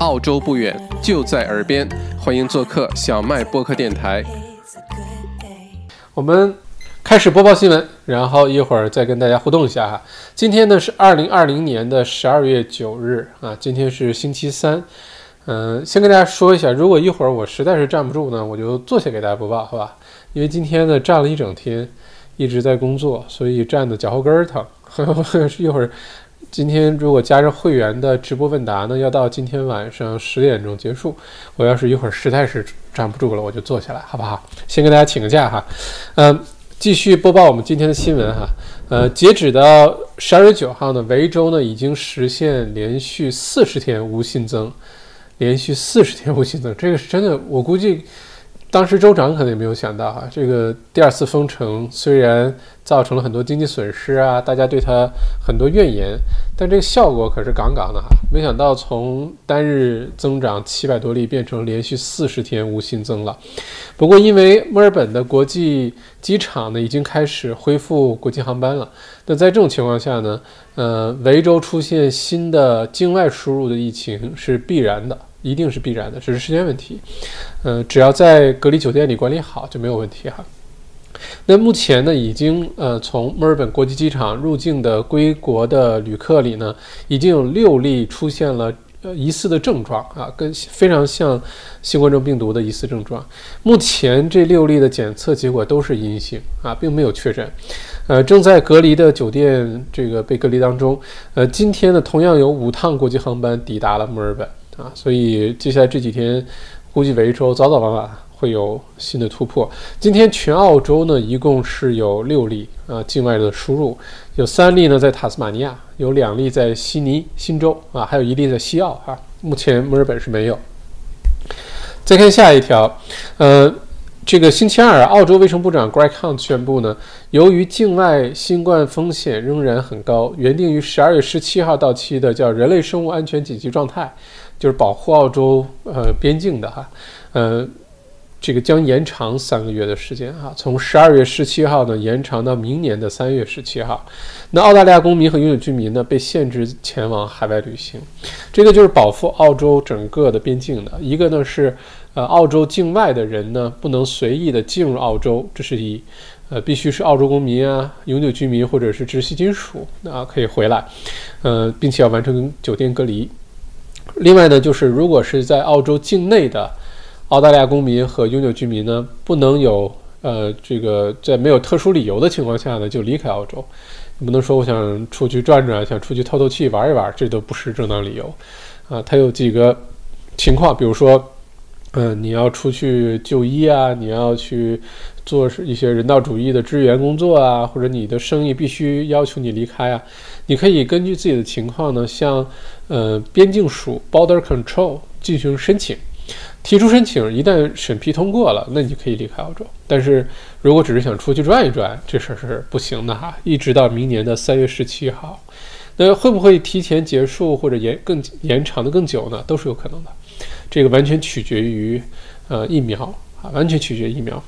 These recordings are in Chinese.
澳洲不远，就在耳边，欢迎做客小麦播客电台。我们开始播报新闻，然后一会儿再跟大家互动一下哈。今天呢是二零二零年的十二月九日啊，今天是星期三。嗯，先跟大家说一下，如果一会儿我实在是站不住呢，我就坐下给大家播报，好吧？因为今天呢站了一整天，一直在工作，所以站的脚后跟儿疼。一会儿，今天如果加上会员的直播问答呢，要到今天晚上十点钟结束。我要是一会儿实在是站不住了，我就坐下来，好不好？先跟大家请个假哈。嗯，继续播报我们今天的新闻哈。呃，截止到十二月九号呢，维州呢已经实现连续四十天无新增。连续四十天无新增，这个是真的。我估计当时州长可能也没有想到哈，这个第二次封城虽然造成了很多经济损失啊，大家对他很多怨言，但这个效果可是杠杠的哈。没想到从单日增长七百多例变成连续四十天无新增了。不过因为墨尔本的国际机场呢已经开始恢复国际航班了，那在这种情况下呢，呃，维州出现新的境外输入的疫情是必然的。一定是必然的，只是时间问题。呃，只要在隔离酒店里管理好就没有问题哈。那目前呢，已经呃从墨尔本国际机场入境的归国的旅客里呢，已经有六例出现了呃疑似的症状啊，跟非常像新冠状病毒的疑似症状。目前这六例的检测结果都是阴性啊，并没有确诊。呃，正在隔离的酒店这个被隔离当中。呃，今天呢，同样有五趟国际航班抵达了墨尔本。啊，所以接下来这几天，估计维州早早晚晚会有新的突破。今天全澳洲呢，一共是有六例啊境外的输入，有三例呢在塔斯马尼亚，有两例在悉尼新州啊，还有一例在西澳啊。目前墨尔本是没有。再看下一条，呃，这个星期二，澳洲卫生部长 Greg Hunt 宣布呢，由于境外新冠风险仍然很高，原定于十二月十七号到期的叫人类生物安全紧急状态。就是保护澳洲呃边境的哈，呃，这个将延长三个月的时间哈，从十二月十七号呢延长到明年的三月十七号。那澳大利亚公民和永久居民呢被限制前往海外旅行，这个就是保护澳洲整个的边境的。一个呢是呃澳洲境外的人呢不能随意的进入澳洲，这是一呃必须是澳洲公民啊、永久居民或者是直系亲属啊可以回来，呃，并且要完成酒店隔离。另外呢，就是如果是在澳洲境内的澳大利亚公民和永久居民呢，不能有呃这个在没有特殊理由的情况下呢就离开澳洲，你不能说我想出去转转，想出去透透气、玩一玩，这都不是正当理由啊。它有几个情况，比如说，嗯，你要出去就医啊，你要去做是一些人道主义的支援工作啊，或者你的生意必须要求你离开啊，你可以根据自己的情况呢，向呃，边境署 （Border Control） 进行申请，提出申请，一旦审批通过了，那你可以离开澳洲。但是如果只是想出去转一转，这事儿是不行的哈。一直到明年的三月十七号，那会不会提前结束或者延更延长的更久呢？都是有可能的。这个完全取决于呃疫苗啊，完全取决于疫苗。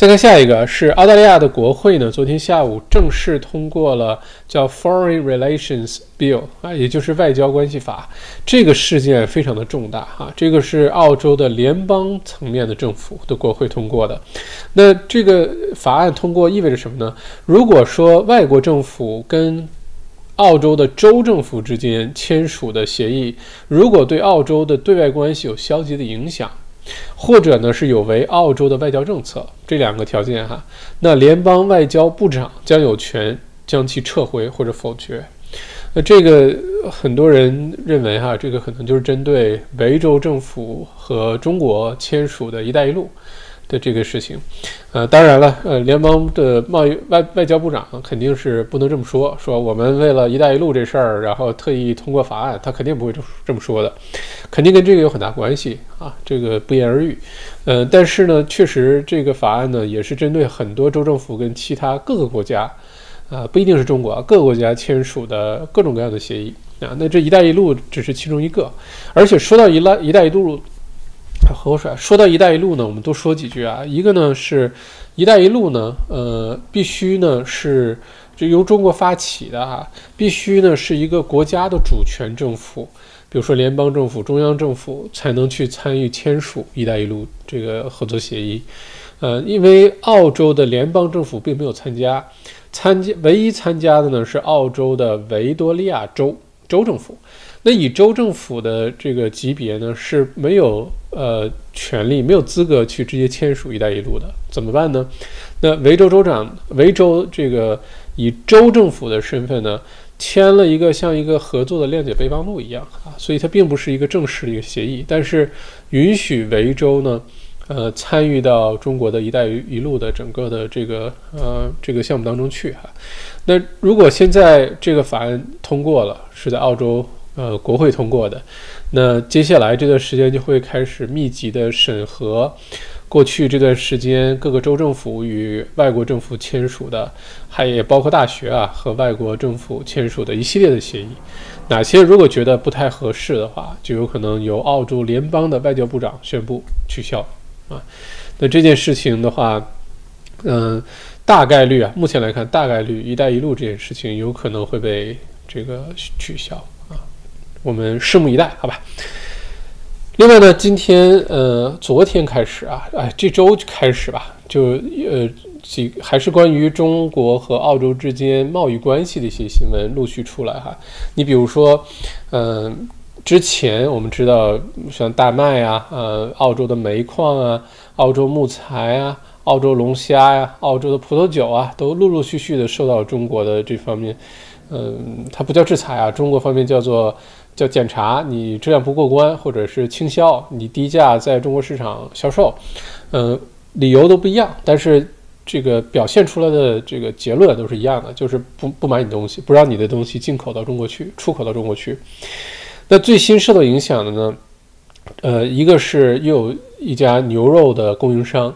再看下一个是澳大利亚的国会呢，昨天下午正式通过了叫 Foreign Relations Bill 啊，也就是外交关系法。这个事件非常的重大哈，这个是澳洲的联邦层面的政府的国会通过的。那这个法案通过意味着什么呢？如果说外国政府跟澳洲的州政府之间签署的协议，如果对澳洲的对外关系有消极的影响，或者呢是有违澳洲的外交政策这两个条件哈，那联邦外交部长将有权将其撤回或者否决。那这个很多人认为哈，这个可能就是针对维州政府和中国签署的一带一路。的这个事情，呃，当然了，呃，联邦的贸易外外交部长肯定是不能这么说，说我们为了一带一路这事儿，然后特意通过法案，他肯定不会这这么说的，肯定跟这个有很大关系啊，这个不言而喻。呃，但是呢，确实这个法案呢，也是针对很多州政府跟其他各个国家，啊，不一定是中国啊各个国家签署的各种各样的协议啊，那这一带一路只是其中一个，而且说到一拉一带一路。喝口水。说到“一带一路”呢，我们多说几句啊。一个呢是“一带一路”呢，呃，必须呢是就由中国发起的啊，必须呢是一个国家的主权政府，比如说联邦政府、中央政府才能去参与签署“一带一路”这个合作协议。呃，因为澳洲的联邦政府并没有参加，参加唯一参加的呢是澳洲的维多利亚州州政府。那以州政府的这个级别呢是没有呃权利、没有资格去直接签署“一带一路”的，怎么办呢？那维州州长维州这个以州政府的身份呢签了一个像一个合作的谅解备忘录一样啊，所以它并不是一个正式的一个协议，但是允许维州呢。呃，参与到中国的一带一路的整个的这个呃这个项目当中去哈。那如果现在这个法案通过了，是在澳洲呃国会通过的，那接下来这段时间就会开始密集的审核过去这段时间各个州政府与外国政府签署的，还也包括大学啊和外国政府签署的一系列的协议。哪些如果觉得不太合适的话，就有可能由澳洲联邦的外交部长宣布取消。啊，那这件事情的话，嗯，大概率啊，目前来看，大概率“一带一路”这件事情有可能会被这个取消，我们拭目以待，好吧。另外呢，今天呃，昨天开始啊，哎，这周开始吧，就呃几还是关于中国和澳洲之间贸易关系的一些新闻陆续出来哈。你比如说，嗯。之前我们知道，像大麦啊，呃，澳洲的煤矿啊，澳洲木材啊，澳洲龙虾呀，澳洲的葡萄酒啊，都陆陆续续的受到中国的这方面，嗯，它不叫制裁啊，中国方面叫做叫检查，你质量不过关，或者是倾销，你低价在中国市场销售，嗯，理由都不一样，但是这个表现出来的这个结论都是一样的，就是不不买你东西，不让你的东西进口到中国去，出口到中国去。那最新受到影响的呢？呃，一个是又有一家牛肉的供应商，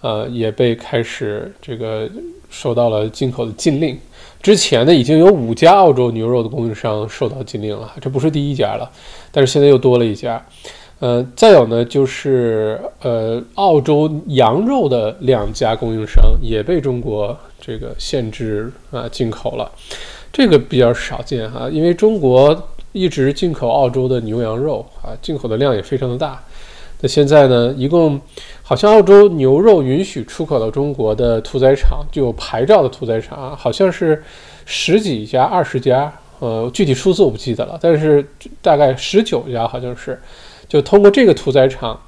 呃，也被开始这个受到了进口的禁令。之前呢，已经有五家澳洲牛肉的供应商受到禁令了，这不是第一家了，但是现在又多了一家。呃，再有呢，就是呃，澳洲羊肉的两家供应商也被中国这个限制啊进口了，这个比较少见哈，因为中国。一直进口澳洲的牛羊肉啊，进口的量也非常的大。那现在呢，一共好像澳洲牛肉允许出口到中国的屠宰场，就有牌照的屠宰场啊，好像是十几家、二十家，呃，具体数字我不记得了，但是大概十九家好像是，就通过这个屠宰场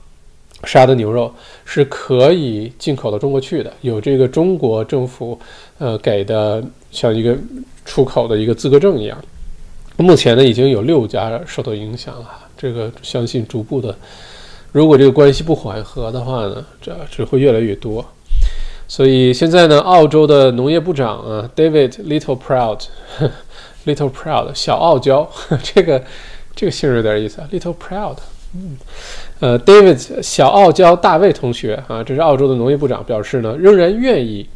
杀的牛肉是可以进口到中国去的，有这个中国政府呃给的像一个出口的一个资格证一样。目前呢，已经有六家受到影响了。这个相信逐步的，如果这个关系不缓和的话呢，这只会越来越多。所以现在呢，澳洲的农业部长啊，David Little Proud，Little Proud 小傲娇，这个这个姓有点意思啊，Little Proud，嗯，呃，David 小傲娇大卫同学啊，这是澳洲的农业部长表示呢，仍然愿意。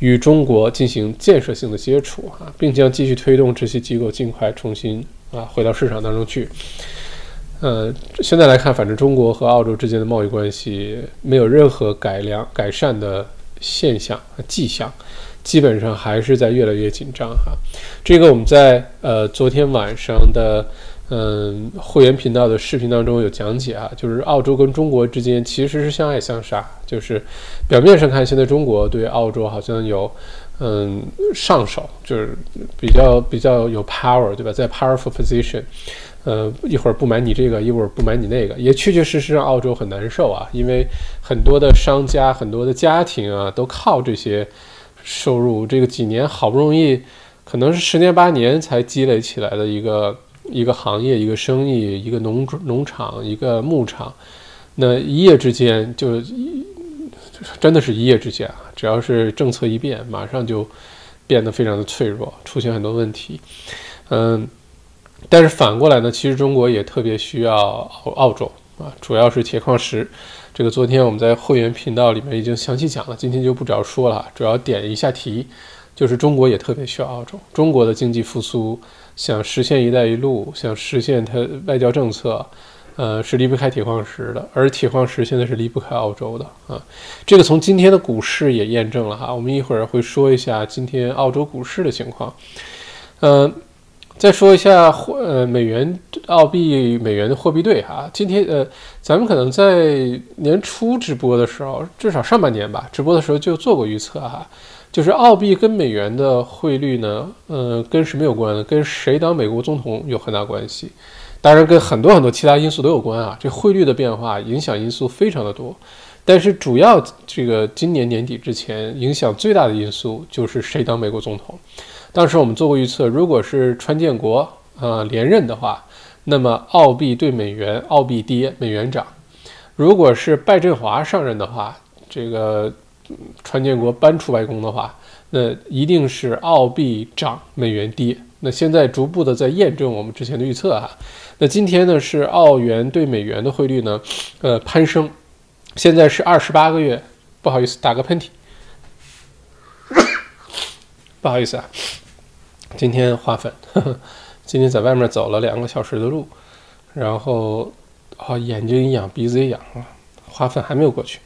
与中国进行建设性的接触啊，并将继续推动这些机构尽快重新啊回到市场当中去。呃，现在来看，反正中国和澳洲之间的贸易关系没有任何改良改善的现象和迹象，基本上还是在越来越紧张哈。这个我们在呃昨天晚上的。嗯，会员频道的视频当中有讲解啊，就是澳洲跟中国之间其实是相爱相杀，就是表面上看，现在中国对澳洲好像有嗯上手，就是比较比较有 power，对吧？在 powerful position，呃，一会儿不买你这个，一会儿不买你那个，也确确实实让澳洲很难受啊，因为很多的商家、很多的家庭啊，都靠这些收入，这个几年好不容易，可能是十年八年才积累起来的一个。一个行业，一个生意，一个农农场，一个牧场，那一夜之间就真的是一夜之间啊！只要是政策一变，马上就变得非常的脆弱，出现很多问题。嗯，但是反过来呢，其实中国也特别需要澳澳洲啊，主要是铁矿石。这个昨天我们在会员频道里面已经详细讲了，今天就不主要说了，主要点一下题，就是中国也特别需要澳洲，中国的经济复苏。想实现“一带一路”，想实现它外交政策，呃，是离不开铁矿石的，而铁矿石现在是离不开澳洲的啊。这个从今天的股市也验证了哈。我们一会儿会说一下今天澳洲股市的情况。嗯，再说一下货呃美元澳币美元的货币对哈。今天呃，咱们可能在年初直播的时候，至少上半年吧，直播的时候就做过预测哈。就是澳币跟美元的汇率呢，呃，跟什么有关呢？跟谁当美国总统有很大关系。当然，跟很多很多其他因素都有关啊。这汇率的变化影响因素非常的多，但是主要这个今年年底之前影响最大的因素就是谁当美国总统。当时我们做过预测，如果是川建国啊连任的话，那么澳币对美元，澳币跌，美元涨；如果是拜振华上任的话，这个川建国搬出白宫的话，那一定是澳币涨，美元跌。那现在逐步的在验证我们之前的预测哈。那今天呢是澳元对美元的汇率呢，呃攀升，现在是二十八个月。不好意思，打个喷嚏。不好意思啊，今天花粉，今天在外面走了两个小时的路，然后啊眼睛一痒，鼻子也痒啊，花粉还没有过去。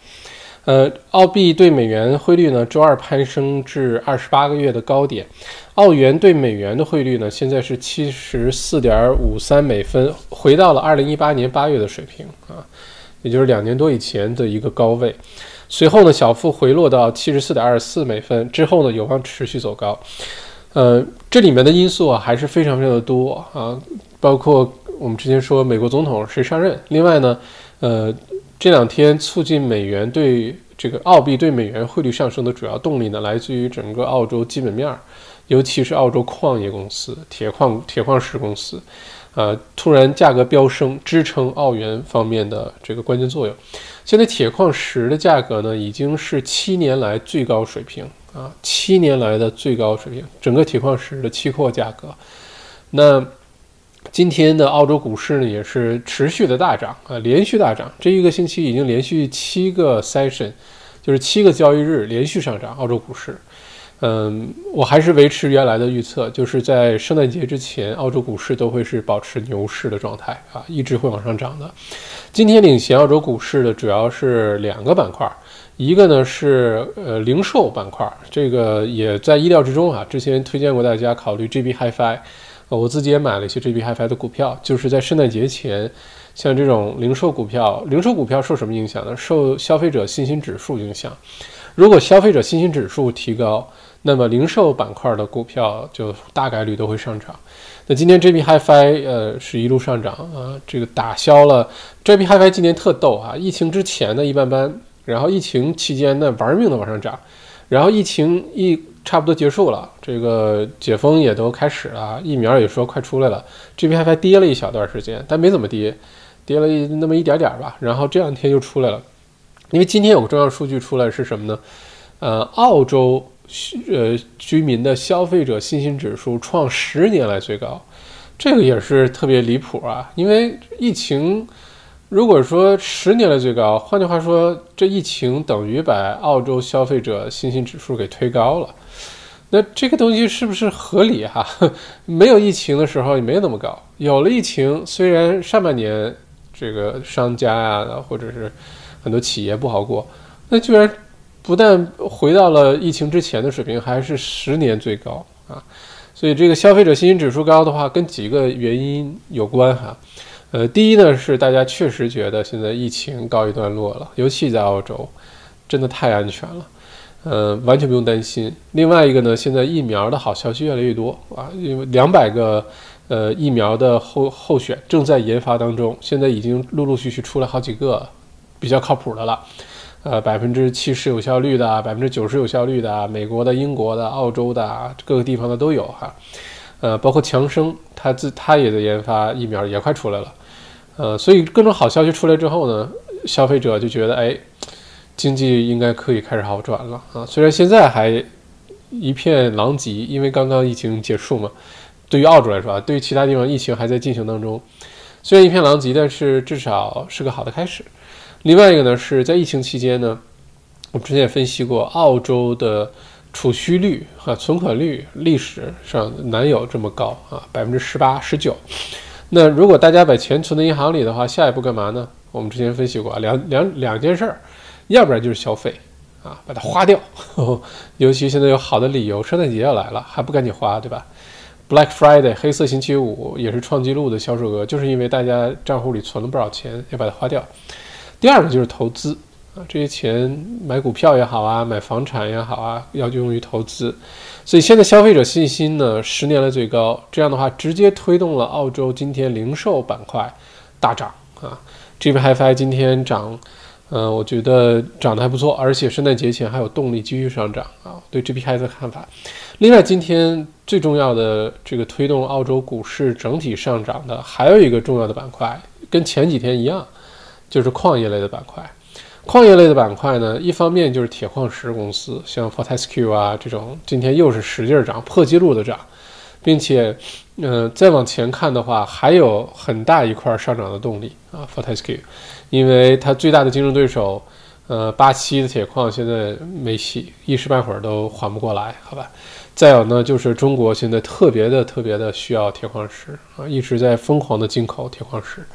呃，澳币对美元汇率呢，周二攀升至二十八个月的高点。澳元对美元的汇率呢，现在是七十四点五三美分，回到了二零一八年八月的水平啊，也就是两年多以前的一个高位。随后呢，小幅回落到七十四点二四美分，之后呢，有望持续走高。呃，这里面的因素啊，还是非常非常的多啊，包括我们之前说美国总统谁上任，另外呢，呃。这两天促进美元对这个澳币对美元汇率上升的主要动力呢，来自于整个澳洲基本面儿，尤其是澳洲矿业公司、铁矿、铁矿石公司，呃，突然价格飙升，支撑澳元方面的这个关键作用。现在铁矿石的价格呢，已经是七年来最高水平啊，七年来的最高水平，整个铁矿石的期货价格，那。今天的澳洲股市呢，也是持续的大涨啊，连续大涨。这一个星期已经连续七个 session，就是七个交易日连续上涨。澳洲股市，嗯，我还是维持原来的预测，就是在圣诞节之前，澳洲股市都会是保持牛市的状态啊，一直会往上涨的。今天领衔澳洲股市的主要是两个板块，一个呢是呃零售板块，这个也在意料之中啊。之前推荐过大家考虑 GB HiFi。我自己也买了一些 GB HiFi 的股票，就是在圣诞节前，像这种零售股票，零售股票受什么影响呢？受消费者信心指数影响。如果消费者信心指数提高，那么零售板块的股票就大概率都会上涨。那今天 G P HiFi 呃是一路上涨啊，这个打消了 G P HiFi 今年特逗啊，疫情之前呢一般般，然后疫情期间呢玩命的往上涨，然后疫情一。差不多结束了，这个解封也都开始了，疫苗也说快出来了。这边还跌了一小段时间，但没怎么跌，跌了那么一点点吧。然后这两天又出来了，因为今天有个重要数据出来是什么呢？呃，澳洲呃居民的消费者信心指数创十年来最高，这个也是特别离谱啊。因为疫情，如果说十年来最高，换句话说，这疫情等于把澳洲消费者信心指数给推高了。那这个东西是不是合理哈？没有疫情的时候也没有那么高，有了疫情，虽然上半年这个商家呀，或者是很多企业不好过，那居然不但回到了疫情之前的水平，还是十年最高啊！所以这个消费者信心指数高的话，跟几个原因有关哈。呃，第一呢是大家确实觉得现在疫情告一段落了，尤其在澳洲，真的太安全了。呃，完全不用担心。另外一个呢，现在疫苗的好消息越来越多啊，因为两百个呃疫苗的候候选正在研发当中，现在已经陆陆续续出来好几个比较靠谱的了。呃，百分之七十有效率的，百分之九十有效率的，美国的、英国的、澳洲的各个地方的都有哈。呃，包括强生，它自它也在研发疫苗，也快出来了。呃，所以各种好消息出来之后呢，消费者就觉得哎。经济应该可以开始好转了啊！虽然现在还一片狼藉，因为刚刚疫情结束嘛。对于澳洲来说啊，对于其他地方疫情还在进行当中，虽然一片狼藉，但是至少是个好的开始。另外一个呢，是在疫情期间呢，我们之前也分析过，澳洲的储蓄率和存款率历史上难有这么高啊，百分之十八、十九。那如果大家把钱存在银行里的话，下一步干嘛呢？我们之前分析过，两两两件事儿，要不然就是消费啊，把它花掉。尤其现在有好的理由，圣诞节要来了，还不赶紧花，对吧？Black Friday 黑色星期五也是创纪录的销售额，就是因为大家账户里存了不少钱，要把它花掉。第二个就是投资啊，这些钱买股票也好啊，买房产也好啊，要用于投资。所以现在消费者信心呢，十年来最高。这样的话，直接推动了澳洲今天零售板块大涨啊。这边 HiFi 今天涨，嗯，我觉得涨得还不错，而且圣诞节前还有动力继续上涨啊。对 GPI 的看法。另外，今天最重要的这个推动澳洲股市整体上涨的，还有一个重要的板块，跟前几天一样，就是矿业类的板块。矿业类的板块呢，一方面就是铁矿石公司，像 Fortescue 啊这种，今天又是使劲涨，破纪录的涨，并且，嗯，再往前看的话，还有很大一块上涨的动力啊，Fortescue，因为它最大的竞争对手，呃，巴西的铁矿现在没戏，一时半会儿都缓不过来，好吧？再有呢，就是中国现在特别的特别的需要铁矿石啊，一直在疯狂的进口铁矿石。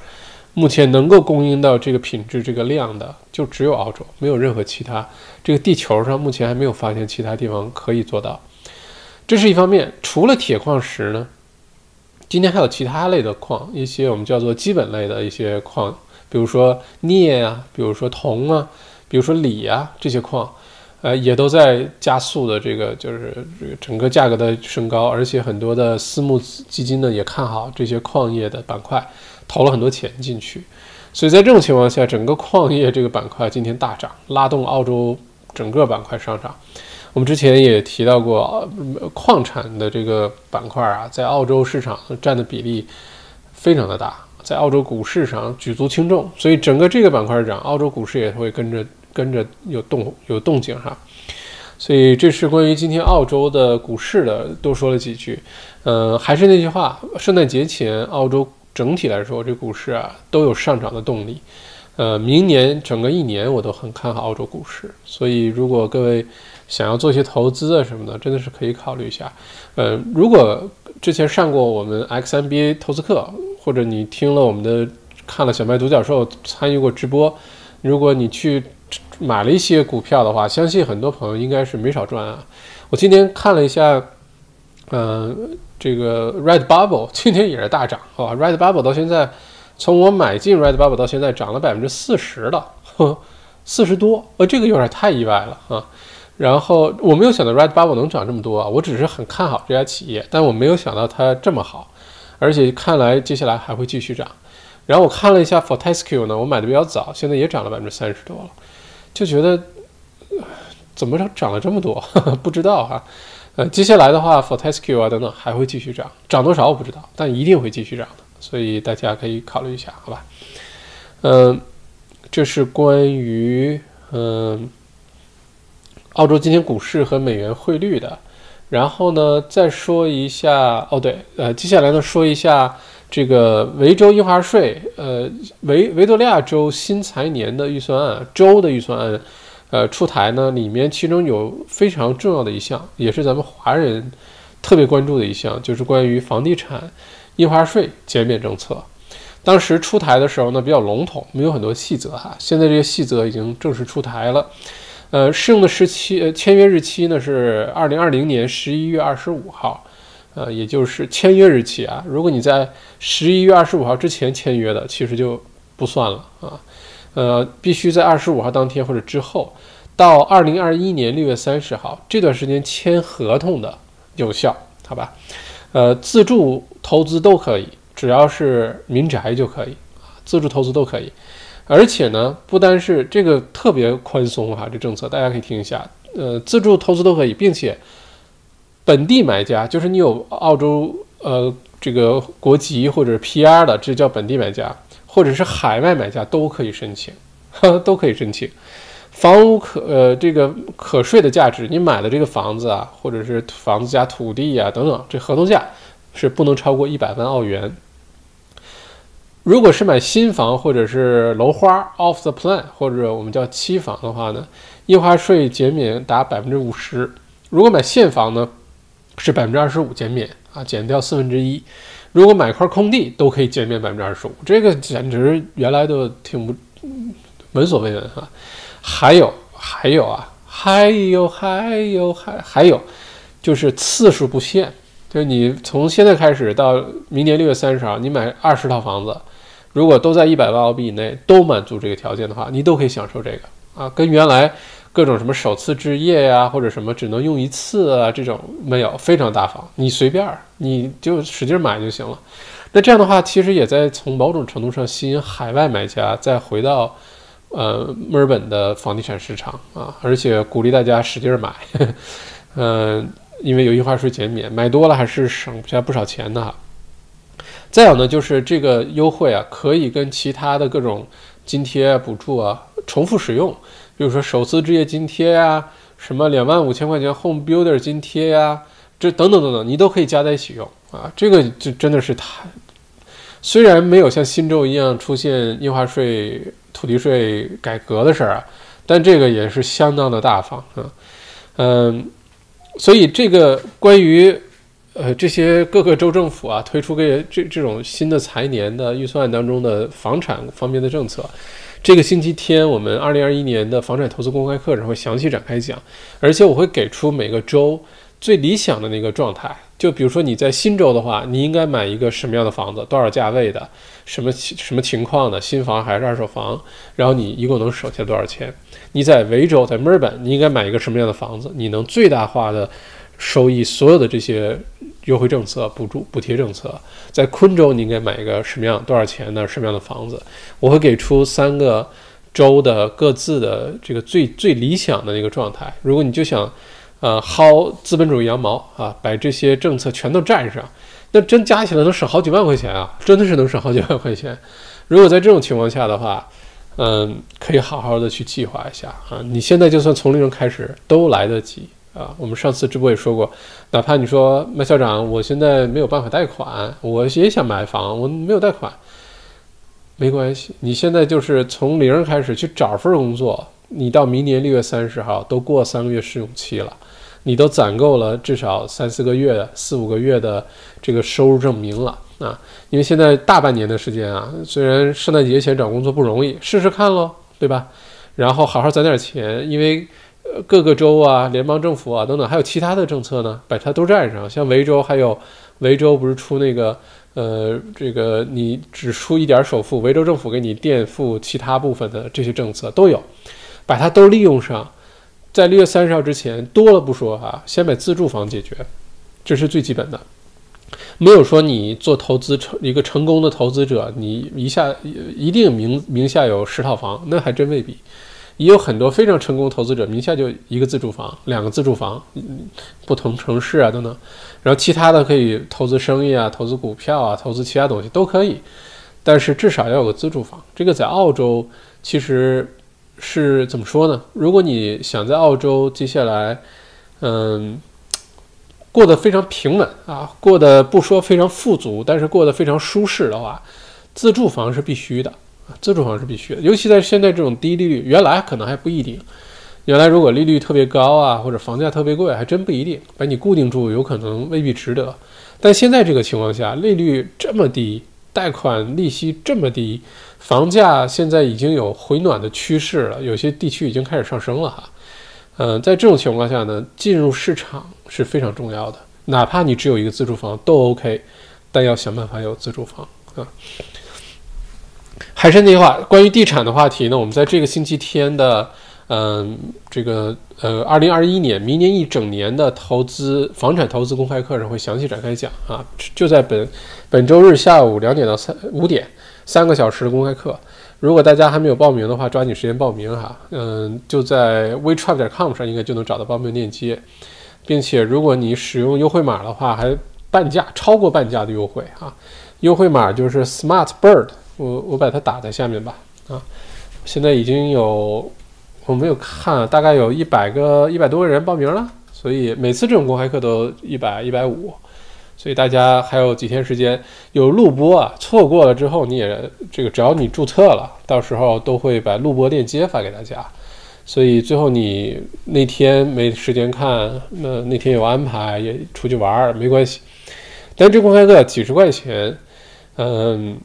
目前能够供应到这个品质、这个量的，就只有澳洲，没有任何其他。这个地球上目前还没有发现其他地方可以做到。这是一方面。除了铁矿石呢，今天还有其他类的矿，一些我们叫做基本类的一些矿，比如说镍啊，比如说铜啊，比如说锂啊，这些矿，呃，也都在加速的这个就是这个整个价格的升高，而且很多的私募基金呢也看好这些矿业的板块。投了很多钱进去，所以在这种情况下，整个矿业这个板块今天大涨，拉动澳洲整个板块上涨。我们之前也提到过，矿产的这个板块啊，在澳洲市场占的比例非常的大，在澳洲股市上举足轻重，所以整个这个板块涨，澳洲股市也会跟着跟着有动有动静哈。所以这是关于今天澳洲的股市的，多说了几句。嗯，还是那句话，圣诞节前澳洲。整体来说，这股市啊都有上涨的动力，呃，明年整个一年我都很看好澳洲股市，所以如果各位想要做一些投资啊什么的，真的是可以考虑一下。呃，如果之前上过我们 X MBA 投资课，或者你听了我们的看了小麦独角兽参与过直播，如果你去买了一些股票的话，相信很多朋友应该是没少赚啊。我今天看了一下，嗯。这个 Red Bubble 今天也是大涨，好吧？Red Bubble 到现在，从我买进 Red Bubble 到现在涨了百分之四十了，四十多，呃，这个有点太意外了啊。然后我没有想到 Red Bubble 能涨这么多啊，我只是很看好这家企业，但我没有想到它这么好，而且看来接下来还会继续涨。然后我看了一下 Fortescue 呢，我买的比较早，现在也涨了百分之三十多了，就觉得怎么涨了这么多？不知道哈。呃，接下来的话，Fortescue 啊等等还会继续涨，涨多少我不知道，但一定会继续涨的，所以大家可以考虑一下，好吧？嗯，这是关于嗯澳洲今天股市和美元汇率的，然后呢再说一下，哦对，呃，接下来呢说一下这个维州印花税，呃维维多利亚州新财年的预算案，州的预算案。呃，出台呢，里面其中有非常重要的一项，也是咱们华人特别关注的一项，就是关于房地产印花税减免政策。当时出台的时候呢，比较笼统，没有很多细则哈。现在这些细则已经正式出台了。呃，适用的时期，呃，签约日期呢是二零二零年十一月二十五号，呃，也就是签约日期啊。如果你在十一月二十五号之前签约的，其实就不算了啊。呃，必须在二十五号当天或者之后，到二零二一年六月三十号这段时间签合同的有效，好吧？呃，自住投资都可以，只要是民宅就可以啊，自助投资都可以。而且呢，不单是这个特别宽松哈，这政策大家可以听一下。呃，自助投资都可以，并且本地买家就是你有澳洲呃这个国籍或者 PR 的，这叫本地买家。或者是海外买家都可以申请，都可以申请。房屋可呃这个可税的价值，你买的这个房子啊，或者是房子加土地呀等等，这合同价是不能超过一百万澳元。如果是买新房或者是楼花 off the plan，或者我们叫期房的话呢，印花税减免达百分之五十。如果买现房呢，是百分之二十五减免啊，减掉四分之一。如果买块空地都可以减免百分之二十五，这个简直原来都挺不闻所未闻哈。还有还有啊，还有还有还还有，就是次数不限，就是你从现在开始到明年六月三十号，你买二十套房子，如果都在一百万澳币以内，都满足这个条件的话，你都可以享受这个啊，跟原来。各种什么首次置业呀，或者什么只能用一次啊，这种没有，非常大方，你随便儿，你就使劲买就行了。那这样的话，其实也在从某种程度上吸引海外买家再回到呃墨尔本的房地产市场啊，而且鼓励大家使劲买，嗯，因为有印花税减免，买多了还是省下不少钱的哈。再有呢，就是这个优惠啊，可以跟其他的各种津贴补助啊重复使用。比如说首次置业津贴呀，什么两万五千块钱 Home Builder 津贴呀，这等等等等，你都可以加在一起用啊。这个就真的是太，虽然没有像新州一样出现印花税、土地税改革的事儿啊，但这个也是相当的大方啊。嗯，所以这个关于呃这些各个州政府啊推出个这这种新的财年的预算当中的房产方面的政策。这个星期天，我们二零二一年的房产投资公开课上会详细展开讲，而且我会给出每个州最理想的那个状态。就比如说你在新州的话，你应该买一个什么样的房子，多少价位的，什么什么情况的，新房还是二手房，然后你一共能省下多少钱？你在维州，在墨尔本，你应该买一个什么样的房子，你能最大化的收益所有的这些。优惠政策、补助、补贴政策，在昆州你应该买一个什么样、多少钱的什么样的房子？我会给出三个州的各自的这个最最理想的那个状态。如果你就想，呃，薅资本主义羊毛啊，把这些政策全都占上，那真加起来能省好几万块钱啊！真的是能省好几万块钱。如果在这种情况下的话，嗯，可以好好的去计划一下啊。你现在就算从零开始都来得及。啊，我们上次直播也说过，哪怕你说麦校长，我现在没有办法贷款，我也想买房，我没有贷款，没关系，你现在就是从零开始去找份工作，你到明年六月三十号都过三个月试用期了，你都攒够了至少三四个月、四五个月的这个收入证明了啊，因为现在大半年的时间啊，虽然圣诞节前找工作不容易，试试看喽，对吧？然后好好攒点钱，因为。各个州啊，联邦政府啊，等等，还有其他的政策呢，把它都占上。像维州，还有维州不是出那个，呃，这个你只出一点首付，维州政府给你垫付其他部分的这些政策都有，把它都利用上。在六月三十号之前，多了不说啊，先把自住房解决，这是最基本的。没有说你做投资成一个成功的投资者，你一下一定名名下有十套房，那还真未必。也有很多非常成功投资者名下就一个自住房、两个自住房，不同城市啊等等，然后其他的可以投资生意啊、投资股票啊、投资其他东西都可以，但是至少要有个自住房。这个在澳洲其实是怎么说呢？如果你想在澳洲接下来，嗯，过得非常平稳啊，过得不说非常富足，但是过得非常舒适的话，自住房是必须的。自住房是必须的，尤其在现在这种低利率，原来可能还不一定。原来如果利率特别高啊，或者房价特别贵，还真不一定把你固定住，有可能未必值得。但现在这个情况下，利率这么低，贷款利息这么低，房价现在已经有回暖的趋势了，有些地区已经开始上升了哈。嗯，在这种情况下呢，进入市场是非常重要的，哪怕你只有一个自住房都 OK，但要想办法有自住房啊。还是那句话，关于地产的话题呢，我们在这个星期天的，嗯，这个呃，二零二一年明年一整年的投资房产投资公开课上会详细展开讲啊，就在本本周日下午两点到三五点，三个小时的公开课。如果大家还没有报名的话，抓紧时间报名哈，嗯，就在 w e t r a p 点 com 上应该就能找到报名链接，并且如果你使用优惠码的话，还半价，超过半价的优惠啊，优惠码就是 Smart Bird。我我把它打在下面吧，啊，现在已经有我没有看，大概有一百个一百多个人报名了，所以每次这种公开课都一百一百五，所以大家还有几天时间有录播啊，错过了之后你也这个只要你注册了，到时候都会把录播链接发给大家，所以最后你那天没时间看，那那天有安排也出去玩儿没关系。但这公开课几十块钱，嗯，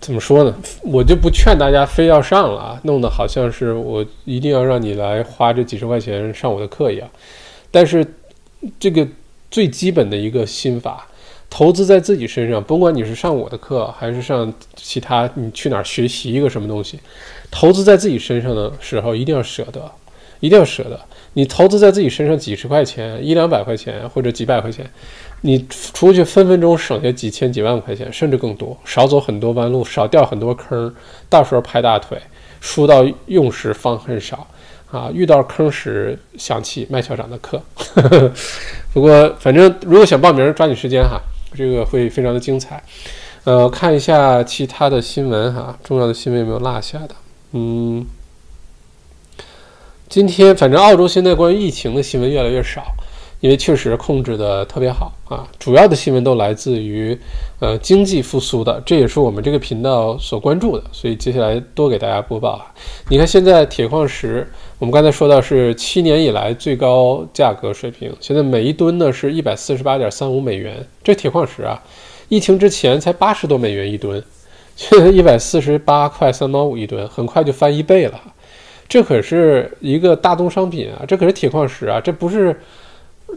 怎么说呢？我就不劝大家非要上了啊，弄得好像是我一定要让你来花这几十块钱上我的课一样。但是这个最基本的一个心法。投资在自己身上，甭管你是上我的课，还是上其他，你去哪儿学习一个什么东西，投资在自己身上的时候，一定要舍得，一定要舍得。你投资在自己身上几十块钱、一两百块钱或者几百块钱，你出去分分钟省下几千几万块钱，甚至更多，少走很多弯路，少掉很多坑，到时候拍大腿，输到用时方恨少啊！遇到坑时想起麦校长的课。不过反正如果想报名，抓紧时间哈。这个会非常的精彩，呃，看一下其他的新闻哈，重要的新闻有没有落下的？嗯，今天反正澳洲现在关于疫情的新闻越来越少。因为确实控制的特别好啊，主要的新闻都来自于呃经济复苏的，这也是我们这个频道所关注的，所以接下来多给大家播报啊。你看现在铁矿石，我们刚才说到是七年以来最高价格水平，现在每一吨呢是一百四十八点三五美元，这铁矿石啊，疫情之前才八十多美元一吨，现在一百四十八块三毛五一吨，很快就翻一倍了，这可是一个大宗商品啊，这可是铁矿石啊，这不是。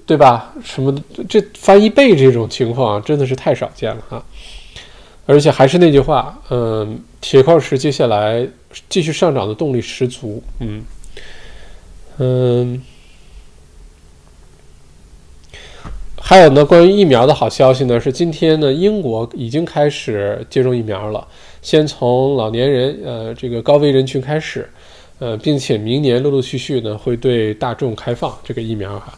对吧？什么这翻一倍这种情况真的是太少见了哈！而且还是那句话，嗯，铁矿石接下来继续上涨的动力十足，嗯嗯。还有呢，关于疫苗的好消息呢，是今天呢，英国已经开始接种疫苗了，先从老年人，呃，这个高危人群开始，呃，并且明年陆陆续续呢会对大众开放这个疫苗哈。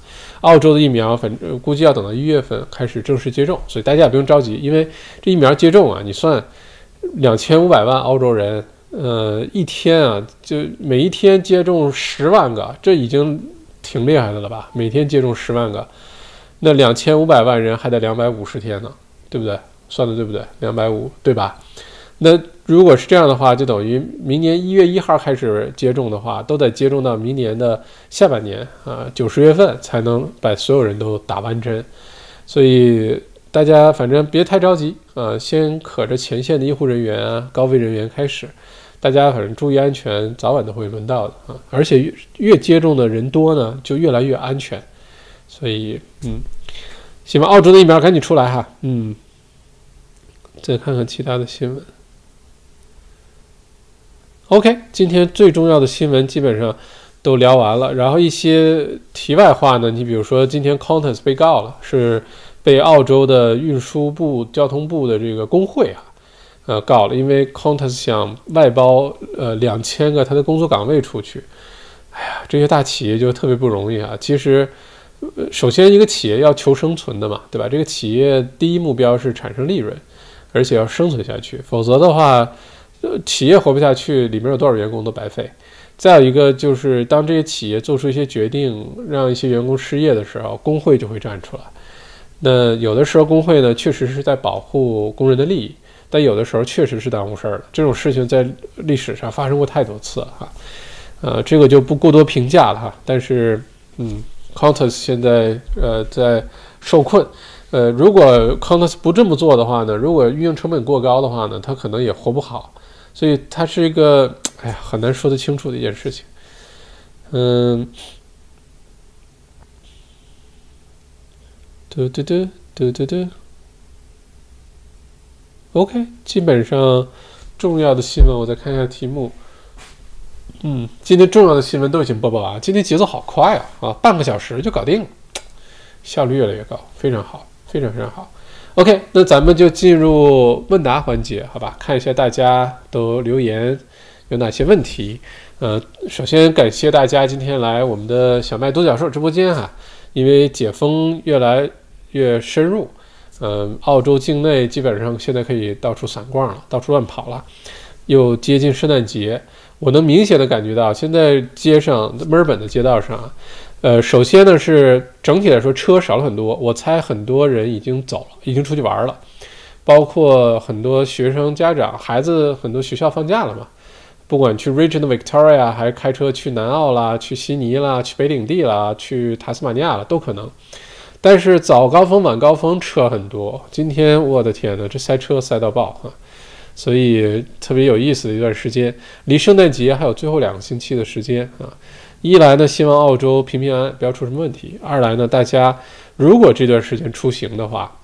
澳洲的疫苗，反正估计要等到一月份开始正式接种，所以大家也不用着急，因为这疫苗接种啊，你算两千五百万澳洲人，呃，一天啊，就每一天接种十万个，这已经挺厉害的了吧？每天接种十万个，那两千五百万人还得两百五十天呢，对不对？算的对不对？两百五，对吧？那如果是这样的话，就等于明年一月一号开始接种的话，都得接种到明年的下半年啊，九十月份才能把所有人都打完针。所以大家反正别太着急啊，先可着前线的医护人员啊、高危人员开始，大家反正注意安全，早晚都会轮到的啊。而且越越接种的人多呢，就越来越安全。所以嗯，希望澳洲的疫苗赶紧出来哈。嗯，再看看其他的新闻。OK，今天最重要的新闻基本上都聊完了。然后一些题外话呢，你比如说今天 Qantas 被告了，是被澳洲的运输部、交通部的这个工会啊，呃告了，因为 Qantas 想外包呃两千个他的工作岗位出去。哎呀，这些大企业就特别不容易啊。其实，首先一个企业要求生存的嘛，对吧？这个企业第一目标是产生利润，而且要生存下去，否则的话。企业活不下去，里面有多少员工都白费。再有一个就是，当这些企业做出一些决定，让一些员工失业的时候，工会就会站出来。那有的时候工会呢，确实是在保护工人的利益，但有的时候确实是耽误事儿了。这种事情在历史上发生过太多次了哈。呃，这个就不过多评价了哈。但是，嗯，Qantas 现在呃在受困。呃，如果 Qantas 不这么做的话呢，如果运营成本过高的话呢，他可能也活不好。所以它是一个，哎呀，很难说得清楚的一件事情。嗯，嘟嘟嘟嘟嘟嘟。OK，基本上重要的新闻，我再看一下题目。嗯，今天重要的新闻都已经播报完，今天节奏好快啊！啊，半个小时就搞定了，效率越来越高，非常好，非常非常好。OK，那咱们就进入问答环节，好吧？看一下大家都留言有哪些问题。呃，首先感谢大家今天来我们的小麦独角兽直播间哈，因为解封越来越深入，嗯，澳洲境内基本上现在可以到处散逛了，到处乱跑了，又接近圣诞节，我能明显的感觉到现在街上墨尔本的街道上。呃，首先呢是整体来说车少了很多，我猜很多人已经走了，已经出去玩了，包括很多学生家长孩子，很多学校放假了嘛，不管去 Regional Victoria 还是开车去南澳啦，去悉尼啦，去北领地啦，去塔斯马尼亚了都可能。但是早高峰、晚高峰车很多。今天我的天呐，这塞车塞到爆啊！所以特别有意思的一段时间，离圣诞节还有最后两个星期的时间啊。一来呢，希望澳洲平平安安，不要出什么问题；二来呢，大家如果这段时间出行的话，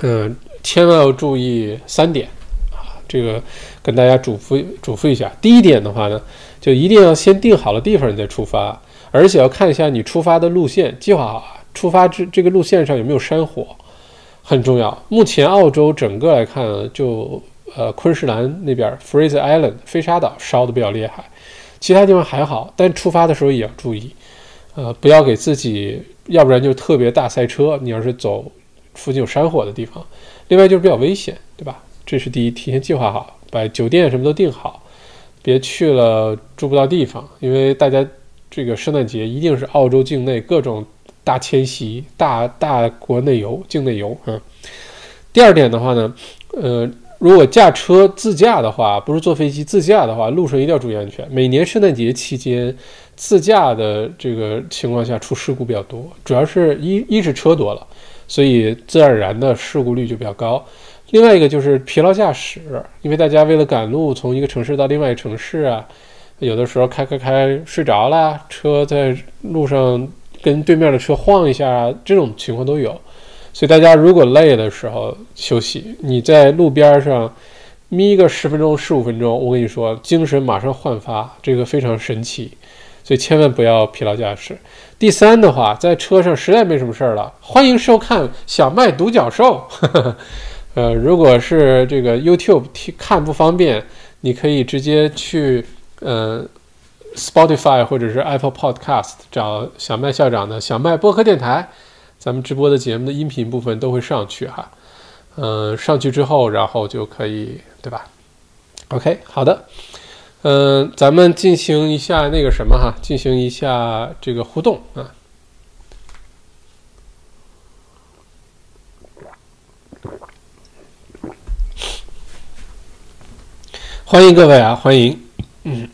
嗯，千万要注意三点啊。这个跟大家嘱咐嘱咐一下。第一点的话呢，就一定要先定好了地方你再出发，而且要看一下你出发的路线，计划好出发这这个路线上有没有山火，很重要。目前澳洲整个来看，就呃，昆士兰那边 Fraser Island 飞沙岛烧的比较厉害，其他地方还好，但出发的时候也要注意，呃，不要给自己，要不然就特别大塞车。你要是走附近有山火的地方，另外就是比较危险，对吧？这是第一，提前计划好，把酒店什么都订好，别去了住不到地方。因为大家这个圣诞节一定是澳洲境内各种大迁徙、大大国内游、境内游啊。第二点的话呢，呃。如果驾车自驾的话，不是坐飞机自驾的话，路上一定要注意安全。每年圣诞节期间，自驾的这个情况下出事故比较多，主要是一一是车多了，所以自然而然的事故率就比较高。另外一个就是疲劳驾驶，因为大家为了赶路，从一个城市到另外一个城市啊，有的时候开开开睡着了，车在路上跟对面的车晃一下，这种情况都有。所以大家如果累的时候休息，你在路边上眯个十分钟、十五分钟，我跟你说，精神马上焕发，这个非常神奇。所以千万不要疲劳驾驶。第三的话，在车上实在没什么事儿了，欢迎收看小麦独角兽。呃，如果是这个 YouTube 看不方便，你可以直接去呃 Spotify 或者是 Apple Podcast 找小麦校长的小麦播客电台。咱们直播的节目的音频部分都会上去哈，嗯，上去之后，然后就可以，对吧？OK，好的，嗯，咱们进行一下那个什么哈，进行一下这个互动啊，欢迎各位啊，欢迎，嗯。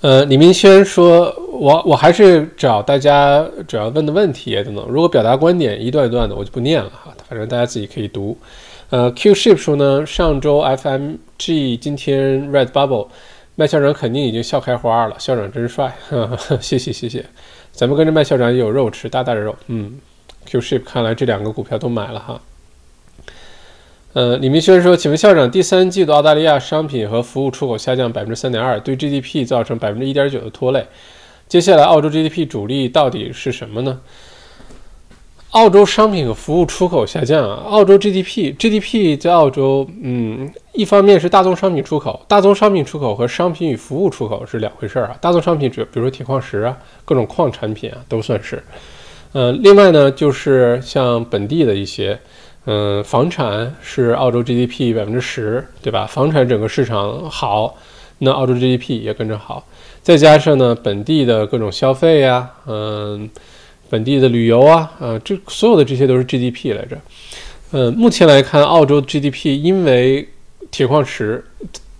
呃，李明轩说：“我我还是找大家主要问的问题等等。如果表达观点一段一段的，我就不念了哈，反正大家自己可以读。”呃，Q Ship 说呢，上周 FMG，今天 Red Bubble，麦校长肯定已经笑开花了，校长真帅，谢谢谢谢。咱们跟着麦校长也有肉吃，大大的肉。嗯，Q Ship 看来这两个股票都买了哈。呃，李明轩说：“请问校长，第三季度澳大利亚商品和服务出口下降百分之三点二，对 GDP 造成百分之一点九的拖累。接下来，澳洲 GDP 主力到底是什么呢？澳洲商品和服务出口下降啊，澳洲 GDP，GDP 在澳洲，嗯，一方面是大宗商品出口，大宗商品出口和商品与服务出口是两回事儿啊。大宗商品，比比如说铁矿石啊，各种矿产品啊，都算是。嗯，另外呢，就是像本地的一些。”嗯，房产是澳洲 GDP 百分之十，对吧？房产整个市场好，那澳洲 GDP 也跟着好。再加上呢，本地的各种消费呀，嗯，本地的旅游啊，啊，这所有的这些都是 GDP 来着。嗯，目前来看，澳洲 GDP 因为铁矿石，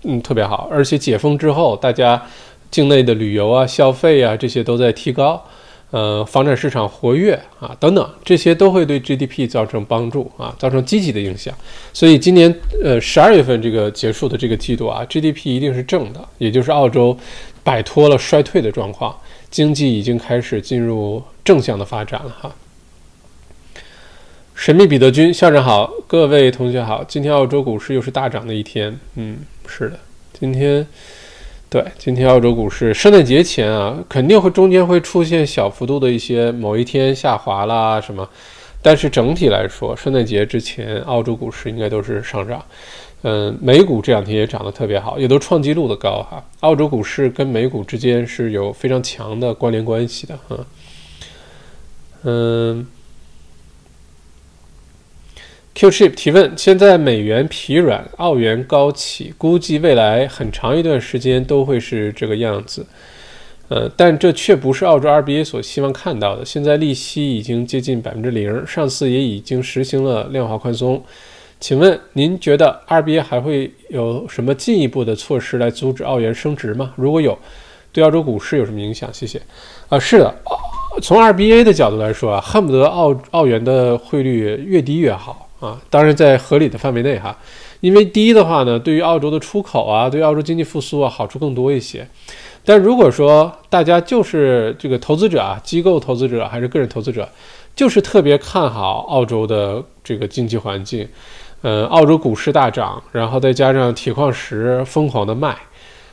嗯，特别好，而且解封之后，大家境内的旅游啊、消费啊这些都在提高。呃，房产市场活跃啊，等等，这些都会对 GDP 造成帮助啊，造成积极的影响。所以今年呃十二月份这个结束的这个季度啊，GDP 一定是正的，也就是澳洲摆脱了衰退的状况，经济已经开始进入正向的发展了哈。神秘彼得君校长好，各位同学好，今天澳洲股市又是大涨的一天，嗯，是的，今天。对，今天澳洲股市圣诞节前啊，肯定会中间会出现小幅度的一些某一天下滑啦什么，但是整体来说，圣诞节之前澳洲股市应该都是上涨。嗯，美股这两天也涨得特别好，也都创纪录的高哈。澳洲股市跟美股之间是有非常强的关联关系的哈。嗯。Qship 提问：现在美元疲软，澳元高起，估计未来很长一段时间都会是这个样子。呃，但这却不是澳洲 RBA 所希望看到的。现在利息已经接近百分之零，上次也已经实行了量化宽松。请问您觉得 RBA 还会有什么进一步的措施来阻止澳元升值吗？如果有，对澳洲股市有什么影响？谢谢。啊，是的。从 RBA 的角度来说啊，恨不得澳澳元的汇率越低越好啊，当然在合理的范围内哈。因为低的话呢，对于澳洲的出口啊，对澳洲经济复苏啊，好处更多一些。但如果说大家就是这个投资者啊，机构投资者还是个人投资者，就是特别看好澳洲的这个经济环境，呃，澳洲股市大涨，然后再加上铁矿石疯狂的卖，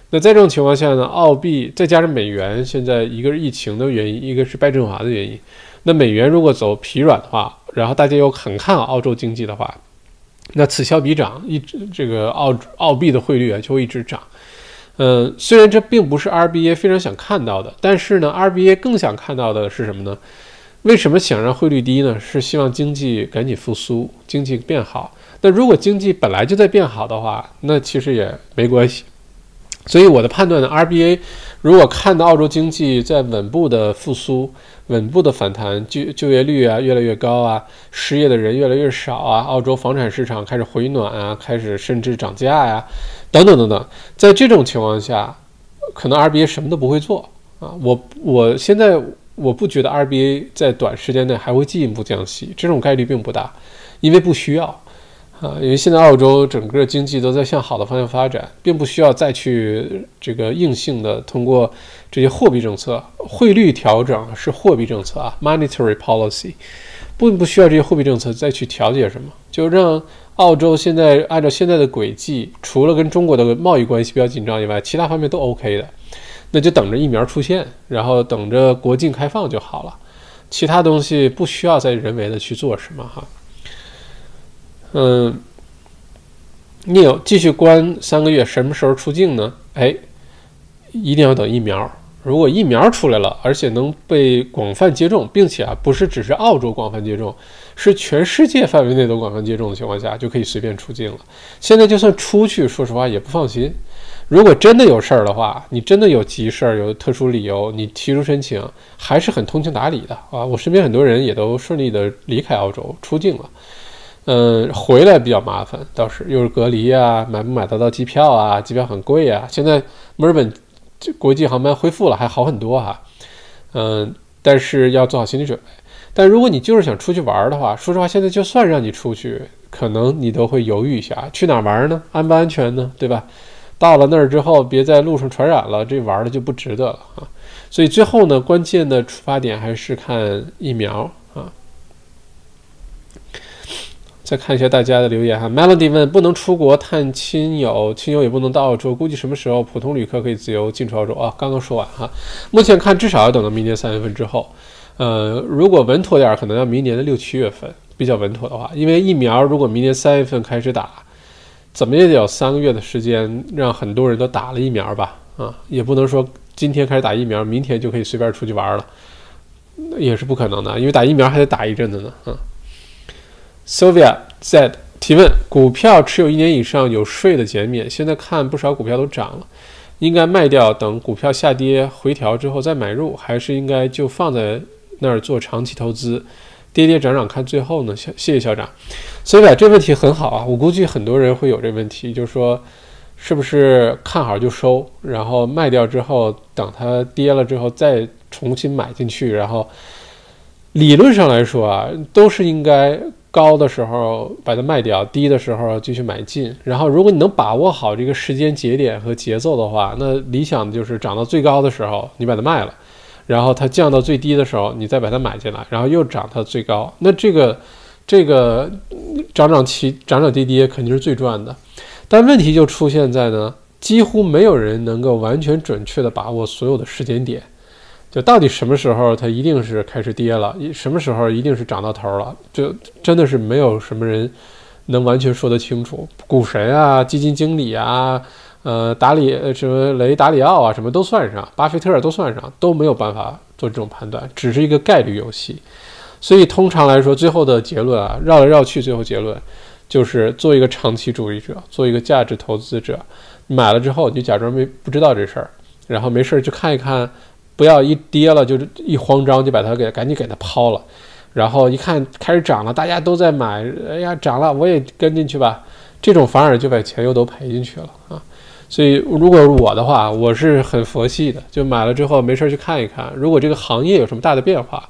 那在这种情况下呢，澳币再加上美元，现在一个是疫情的原因，一个是拜振华的原因，那美元如果走疲软的话，然后大家又很看好澳洲经济的话。那此消彼长，一直这个澳澳币的汇率啊就会一直涨。嗯，虽然这并不是 RBA 非常想看到的，但是呢，RBA 更想看到的是什么呢？为什么想让汇率低呢？是希望经济赶紧复苏，经济变好。那如果经济本来就在变好的话，那其实也没关系。所以我的判断呢，RBA 如果看到澳洲经济在稳步的复苏。稳步的反弹，就就业率啊越来越高啊，失业的人越来越少啊，澳洲房产市场开始回暖啊，开始甚至涨价呀，等等等等。在这种情况下，可能 RBA 什么都不会做啊。我我现在我不觉得 RBA 在短时间内还会进一步降息，这种概率并不大，因为不需要。啊，因为现在澳洲整个经济都在向好的方向发展，并不需要再去这个硬性的通过这些货币政策、汇率调整是货币政策啊，monetary policy，并不需要这些货币政策再去调节什么，就让澳洲现在按照现在的轨迹，除了跟中国的贸易关系比较紧张以外，其他方面都 OK 的，那就等着疫苗出现，然后等着国境开放就好了，其他东西不需要再人为的去做什么哈。嗯，Neil 继续关三个月，什么时候出境呢？哎，一定要等疫苗。如果疫苗出来了，而且能被广泛接种，并且啊，不是只是澳洲广泛接种，是全世界范围内都广泛接种的情况下，就可以随便出境了。现在就算出去，说实话也不放心。如果真的有事儿的话，你真的有急事儿、有特殊理由，你提出申请，还是很通情达理的啊。我身边很多人也都顺利的离开澳洲出境了。嗯，回来比较麻烦，倒是又是隔离啊，买不买得到机票啊？机票很贵啊。现在墨尔本国际航班恢复了，还好很多哈。嗯，但是要做好心理准备。但如果你就是想出去玩的话，说实话，现在就算让你出去，可能你都会犹豫一下，去哪玩呢？安不安全呢？对吧？到了那儿之后，别在路上传染了，这玩的就不值得了啊。所以最后呢，关键的出发点还是看疫苗。再看一下大家的留言哈，Melody 问不能出国探亲友，亲友也不能到澳洲，估计什么时候普通旅客可以自由进出澳洲啊？刚刚说完哈，目前看至少要等到明年三月份之后，呃，如果稳妥点，可能要明年的六七月份比较稳妥的话，因为疫苗如果明年三月份开始打，怎么也得有三个月的时间让很多人都打了疫苗吧？啊，也不能说今天开始打疫苗，明天就可以随便出去玩了，也是不可能的，因为打疫苗还得打一阵子呢，啊。Sylvia said 提问：股票持有一年以上有税的减免，现在看不少股票都涨了，应该卖掉，等股票下跌回调之后再买入，还是应该就放在那儿做长期投资，跌跌涨涨看最后呢？谢谢谢校长。Sylvia 这问题很好啊，我估计很多人会有这问题，就是说是不是看好就收，然后卖掉之后等它跌了之后再重新买进去，然后理论上来说啊，都是应该。高的时候把它卖掉，低的时候继续买进。然后，如果你能把握好这个时间节点和节奏的话，那理想就是涨到最高的时候你把它卖了，然后它降到最低的时候你再把它买进来，然后又涨它最高。那这个这个涨涨起涨涨跌跌肯定是最赚的。但问题就出现在呢，几乎没有人能够完全准确的把握所有的时间点。就到底什么时候它一定是开始跌了，什么时候一定是涨到头了，就真的是没有什么人能完全说得清楚。股神啊，基金经理啊，呃，达里什么雷达里奥啊，什么都算上，巴菲特都算上，都没有办法做这种判断，只是一个概率游戏。所以通常来说，最后的结论啊，绕来绕去，最后结论就是做一个长期主义者，做一个价值投资者。买了之后，你就假装没不知道这事儿，然后没事儿去看一看。不要一跌了就是一慌张就把它给赶紧给它抛了，然后一看开始涨了，大家都在买，哎呀涨了我也跟进去吧，这种反而就把钱又都赔进去了啊。所以如果我的话，我是很佛系的，就买了之后没事去看一看。如果这个行业有什么大的变化，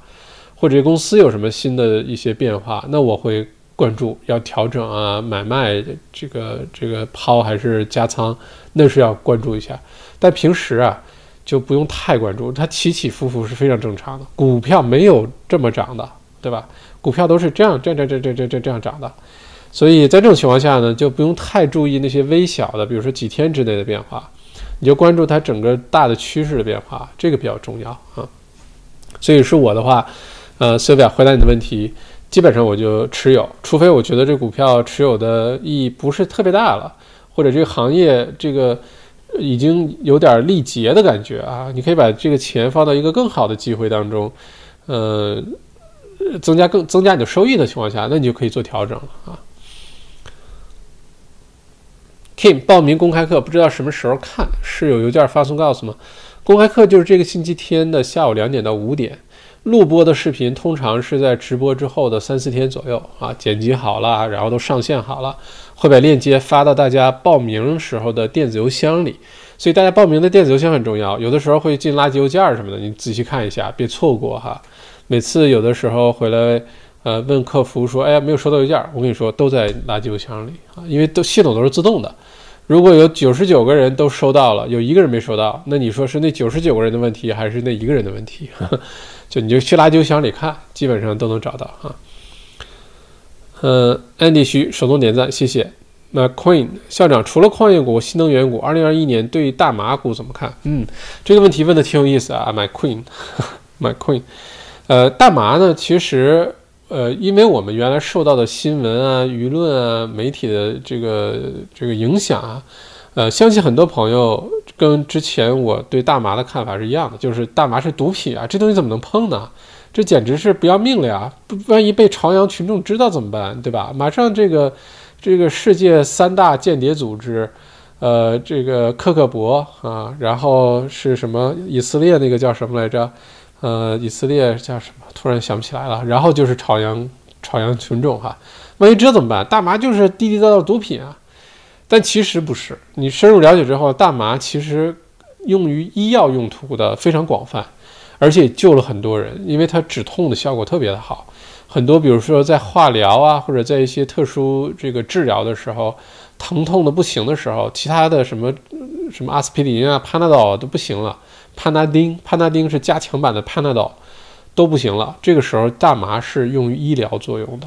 或者公司有什么新的一些变化，那我会关注要调整啊，买卖这个这个抛还是加仓，那是要关注一下。但平时啊，就不用太关注，它起起伏伏是非常正常的。股票没有这么涨的，对吧？股票都是这样这样这样这样这样这样涨的。所以在这种情况下呢，就不用太注意那些微小的，比如说几天之内的变化，你就关注它整个大的趋势的变化，这个比较重要啊。所以是我的话，呃，所以表回答你的问题，基本上我就持有，除非我觉得这股票持有的意义不是特别大了，或者这个行业这个已经有点力竭的感觉啊，你可以把这个钱放到一个更好的机会当中，呃，增加更增加你的收益的情况下，那你就可以做调整了啊。Kim 报名公开课不知道什么时候看，是有邮件发送告诉吗？公开课就是这个星期天的下午两点到五点，录播的视频通常是在直播之后的三四天左右啊，剪辑好了，然后都上线好了，会把链接发到大家报名时候的电子邮箱里。所以大家报名的电子邮箱很重要，有的时候会进垃圾邮件什么的，你仔细看一下，别错过哈。每次有的时候回来。呃，问客服说，哎呀，没有收到邮件。我跟你说，都在垃圾邮箱里啊，因为都系统都是自动的。如果有九十九个人都收到了，有一个人没收到，那你说是那九十九个人的问题，还是那一个人的问题？就你就去垃圾邮箱里看，基本上都能找到哈。呃，Andy 徐手动点赞，谢谢。那 Queen 校长，除了矿业股、新能源股，二零二一年对大麻股怎么看？嗯，这个问题问的挺有意思啊，My Queen，My Queen。呃，大麻呢，其实。呃，因为我们原来受到的新闻啊、舆论啊、媒体的这个这个影响啊，呃，相信很多朋友跟之前我对大麻的看法是一样的，就是大麻是毒品啊，这东西怎么能碰呢？这简直是不要命了呀！不，万一被朝阳群众知道怎么办？对吧？马上这个这个世界三大间谍组织，呃，这个克格勃啊，然后是什么以色列那个叫什么来着？呃，以色列叫什么？突然想不起来了。然后就是朝阳，朝阳群众哈，万一这怎么办？大麻就是地地道道毒品啊！但其实不是。你深入了解之后，大麻其实用于医药用途的非常广泛，而且救了很多人，因为它止痛的效果特别的好。很多，比如说在化疗啊，或者在一些特殊这个治疗的时候，疼痛的不行的时候，其他的什么什么阿司匹林啊、潘纳岛都不行了。潘达丁，潘达丁是加强版的潘纳岛，都不行了。这个时候，大麻是用于医疗作用的。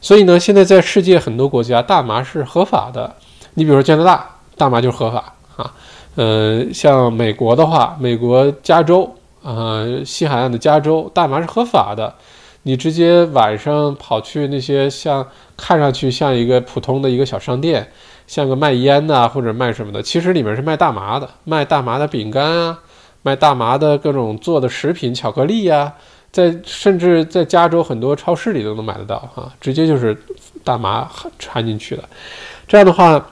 所以呢，现在在世界很多国家，大麻是合法的。你比如说加拿大，大麻就是合法啊。呃，像美国的话，美国加州啊，西海岸的加州，大麻是合法的。你直接晚上跑去那些像看上去像一个普通的一个小商店，像个卖烟的或者卖什么的，其实里面是卖大麻的，卖大麻的饼干啊。卖大麻的各种做的食品、巧克力呀，在甚至在加州很多超市里都能买得到哈，直接就是大麻掺进去的。这样的话，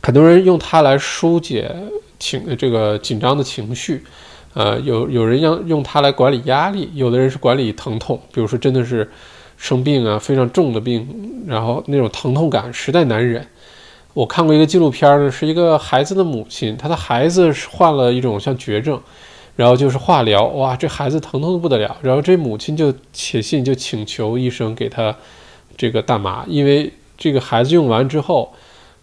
很多人用它来疏解情这个紧张的情绪，呃，有有人要用它来管理压力，有的人是管理疼痛，比如说真的是生病啊，非常重的病，然后那种疼痛感实在难忍。我看过一个纪录片呢，是一个孩子的母亲，她的孩子是患了一种像绝症，然后就是化疗，哇，这孩子疼痛的不得了，然后这母亲就写信就请求医生给他这个大麻，因为这个孩子用完之后，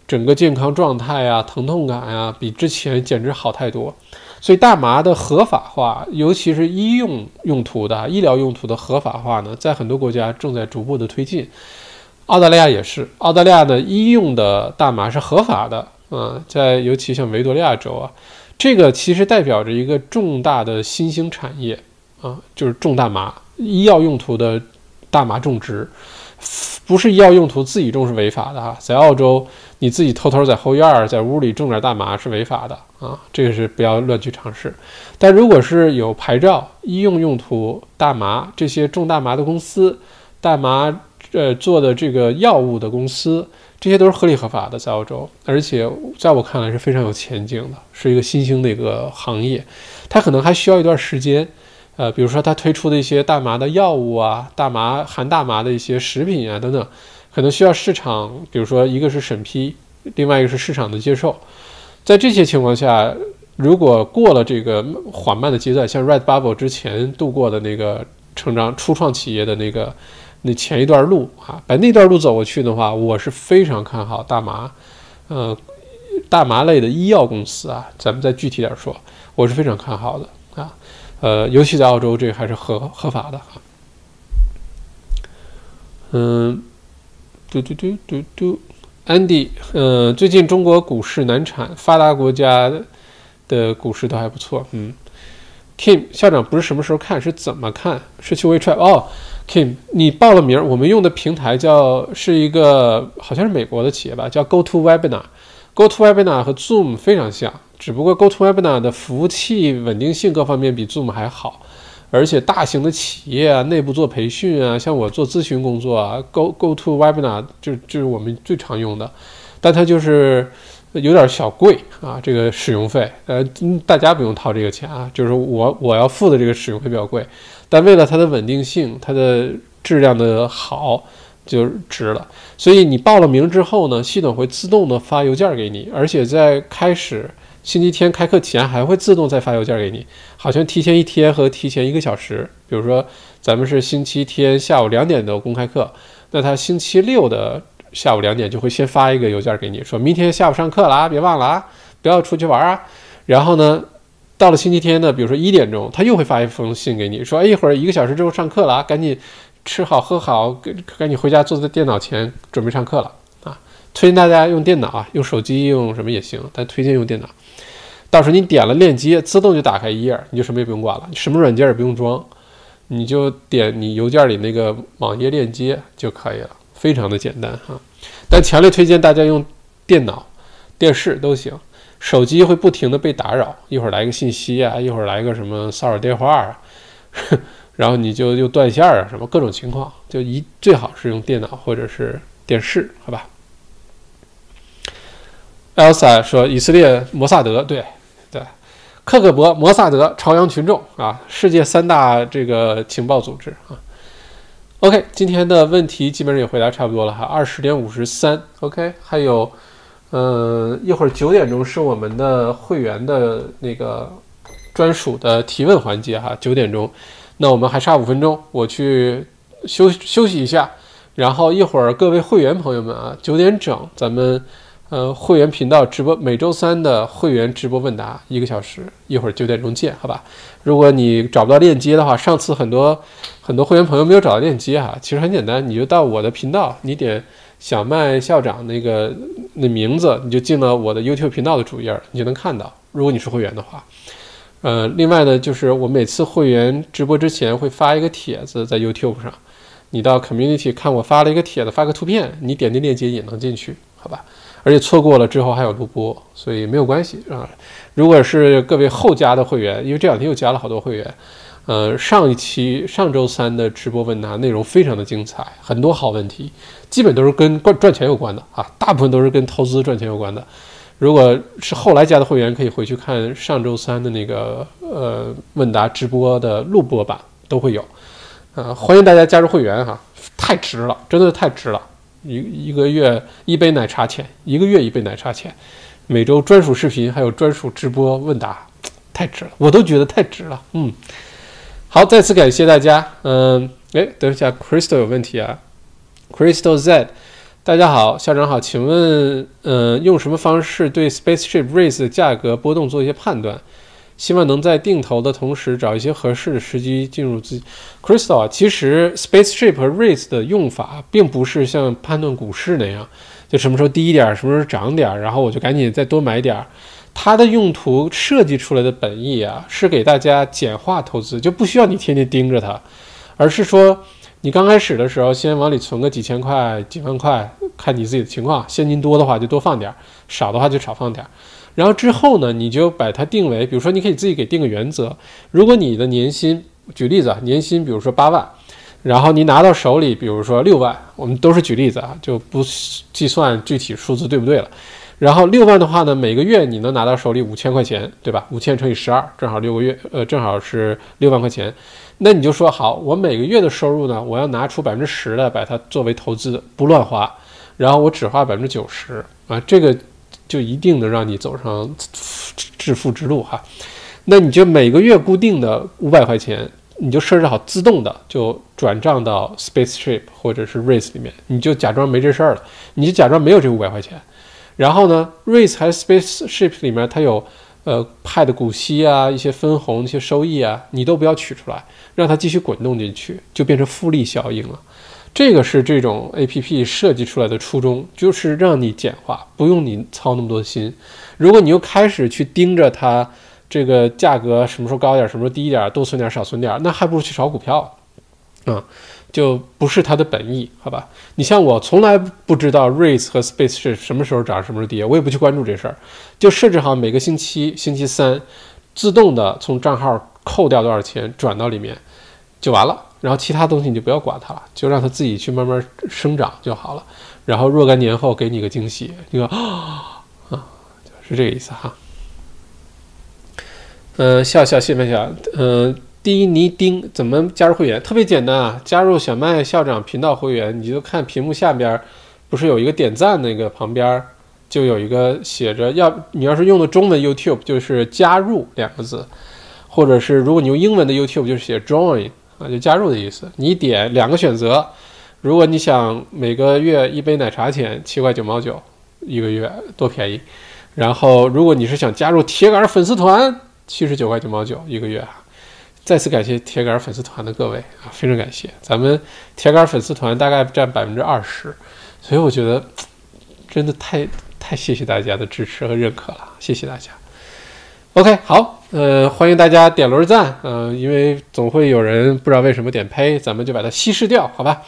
整个健康状态啊、疼痛感啊，比之前简直好太多，所以大麻的合法化，尤其是医用用途的、医疗用途的合法化呢，在很多国家正在逐步的推进。澳大利亚也是，澳大利亚的医用的大麻是合法的，嗯，在尤其像维多利亚州啊，这个其实代表着一个重大的新兴产业啊，就是种大麻，医药用途的大麻种植，不是医药用途自己种是违法的哈，在澳洲你自己偷偷在后院儿在屋里种点大麻是违法的啊，这个是不要乱去尝试。但如果是有牌照医用用途大麻这些种大麻的公司，大麻。呃，做的这个药物的公司，这些都是合理合法的，在澳洲，而且在我看来是非常有前景的，是一个新兴的一个行业。它可能还需要一段时间，呃，比如说它推出的一些大麻的药物啊，大麻含大麻的一些食品啊等等，可能需要市场，比如说一个是审批，另外一个是市场的接受。在这些情况下，如果过了这个缓慢的阶段，像 Red Bubble 之前度过的那个成长初创企业的那个那前一段路啊，把那段路走过去的话，我是非常看好大麻，呃，大麻类的医药公司啊，咱们再具体点说，我是非常看好的，呃，尤其在澳洲，这个还是合合法的啊。嗯，嘟嘟嘟嘟嘟，Andy，呃，最近中国股市难产，发达国家的股市都还不错。嗯，Kim 校长不是什么时候看，是怎么看？是去 WeChat 哦，Kim，你报了名，我们用的平台叫是一个好像是美国的企业吧，叫 GoToWebinar，GoToWebinar 和 Zoom 非常像，只不过 GoToWebinar 的服务器稳定性各方面比 Zoom 还好。而且大型的企业啊，内部做培训啊，像我做咨询工作啊，Go Go To Webinar 就就是我们最常用的，但它就是有点小贵啊，这个使用费，呃，大家不用掏这个钱啊，就是我我要付的这个使用费比较贵，但为了它的稳定性，它的质量的好，就值了。所以你报了名之后呢，系统会自动的发邮件给你，而且在开始。星期天开课前还会自动再发邮件给你，好像提前一天和提前一个小时。比如说，咱们是星期天下午两点的公开课，那他星期六的下午两点就会先发一个邮件给你，说明天下午上课了啊，别忘了啊，不要出去玩啊。然后呢，到了星期天呢，比如说一点钟，他又会发一封信给你，说哎，一会儿一个小时之后上课了啊，赶紧吃好喝好，赶紧回家坐在电脑前准备上课了啊。推荐大家用电脑啊，用手机用什么也行，但推荐用电脑。到时候你点了链接，自动就打开一页，你就什么也不用管了，什么软件也不用装，你就点你邮件里那个网页链接就可以了，非常的简单哈。但强烈推荐大家用电脑、电视都行，手机会不停的被打扰，一会儿来个信息啊，一会儿来个什么骚扰电话啊，然后你就又断线啊，什么各种情况，就一最好是用电脑或者是电视，好吧？Elsa 说以色列摩萨德对。克格勃、摩萨德、朝阳群众啊，世界三大这个情报组织啊。OK，今天的问题基本上也回答差不多了哈。二十点五十三，OK，还有，呃，一会儿九点钟是我们的会员的那个专属的提问环节哈。九点钟，那我们还差五分钟，我去休休息一下，然后一会儿各位会员朋友们啊，九点整咱们。呃，会员频道直播每周三的会员直播问答一个小时，一会儿九点钟见，好吧？如果你找不到链接的话，上次很多很多会员朋友没有找到链接哈，其实很简单，你就到我的频道，你点小麦校长那个那名字，你就进了我的 YouTube 频道的主页，你就能看到。如果你是会员的话，呃，另外呢，就是我每次会员直播之前会发一个帖子在 YouTube 上，你到 Community 看我发了一个帖子，发个图片，你点那链接也能进去，好吧？而且错过了之后还有录播，所以没有关系啊。如果是各位后加的会员，因为这两天又加了好多会员，呃，上一期上周三的直播问答内容非常的精彩，很多好问题，基本都是跟赚赚钱有关的啊，大部分都是跟投资赚钱有关的。如果是后来加的会员，可以回去看上周三的那个呃问答直播的录播版都会有，呃，欢迎大家加入会员哈，太值了，真的是太值了。一一个月一杯奶茶钱，一个月一杯奶茶钱，每周专属视频，还有专属直播问答，太值了，我都觉得太值了。嗯，好，再次感谢大家。嗯，哎，等一下，Crystal 有问题啊，Crystal Z，大家好，校长好，请问，嗯，用什么方式对 Spaceship Race 的价格波动做一些判断？希望能在定投的同时找一些合适的时机进入自己。Crystal 啊，其实 Spaceship 和 Raise 的用法并不是像判断股市那样，就什么时候低一点，什么时候涨点，然后我就赶紧再多买点儿。它的用途设计出来的本意啊，是给大家简化投资，就不需要你天天盯着它，而是说你刚开始的时候先往里存个几千块、几万块，看你自己的情况，现金多的话就多放点儿，少的话就少放点儿。然后之后呢，你就把它定为，比如说，你可以自己给定个原则。如果你的年薪，举例子啊，年薪比如说八万，然后你拿到手里，比如说六万，我们都是举例子啊，就不计算具体数字对不对了。然后六万的话呢，每个月你能拿到手里五千块钱，对吧？五千乘以十二，正好六个月，呃，正好是六万块钱。那你就说好，我每个月的收入呢，我要拿出百分之十的把它作为投资，不乱花，然后我只花百分之九十啊，这个。就一定能让你走上致富之路哈。那你就每个月固定的五百块钱，你就设置好自动的就转账到 Spaceship 或者是 Race 里面，你就假装没这事儿了，你就假装没有这五百块钱。然后呢，Race 还是 Spaceship 里面它有呃派的股息啊、一些分红、一些收益啊，你都不要取出来，让它继续滚动进去，就变成复利效应了。这个是这种 A P P 设计出来的初衷，就是让你简化，不用你操那么多心。如果你又开始去盯着它。这个价格什么时候高点，什么时候低一点，多存点，少存点，那还不如去炒股票，啊，就不是它的本意，好吧？你像我从来不知道 Race 和 Space 是什么时候涨，什么时候跌，我也不去关注这事儿，就设置好每个星期星期三自动的从账号扣掉多少钱转到里面就完了，然后其他东西你就不要管它了，就让它自己去慢慢生长就好了。然后若干年后给你个惊喜，你说啊，是这个意思哈。嗯，笑笑谢谢笑。嗯，第尼丁怎么加入会员？特别简单啊，加入小麦校长频道会员，你就看屏幕下边，不是有一个点赞那个旁边，就有一个写着要你要是用的中文 YouTube 就是加入两个字，或者是如果你用英文的 YouTube 就是写 Join 啊，就加入的意思。你点两个选择，如果你想每个月一杯奶茶钱七块九毛九一个月多便宜，然后如果你是想加入铁杆粉丝团。七十九块九毛九一个月啊！再次感谢铁杆粉丝团的各位啊，非常感谢。咱们铁杆粉丝团大概占百分之二十，所以我觉得真的太太谢谢大家的支持和认可了，谢谢大家。OK，好，呃，欢迎大家点轮赞，嗯，因为总会有人不知道为什么点呸，咱们就把它稀释掉，好吧？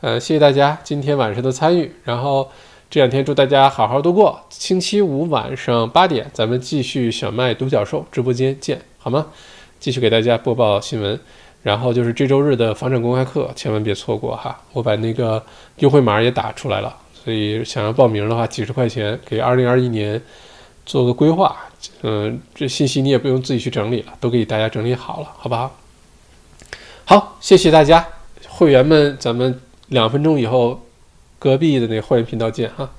呃，谢谢大家今天晚上的参与，然后。这两天祝大家好好度过。星期五晚上八点，咱们继续小麦独角兽直播间见，好吗？继续给大家播报新闻。然后就是这周日的房产公开课，千万别错过哈！我把那个优惠码也打出来了，所以想要报名的话，几十块钱给二零二一年做个规划。嗯，这信息你也不用自己去整理了，都给大家整理好了，好不好？好，谢谢大家，会员们，咱们两分钟以后。隔壁的那个会员频道见哈。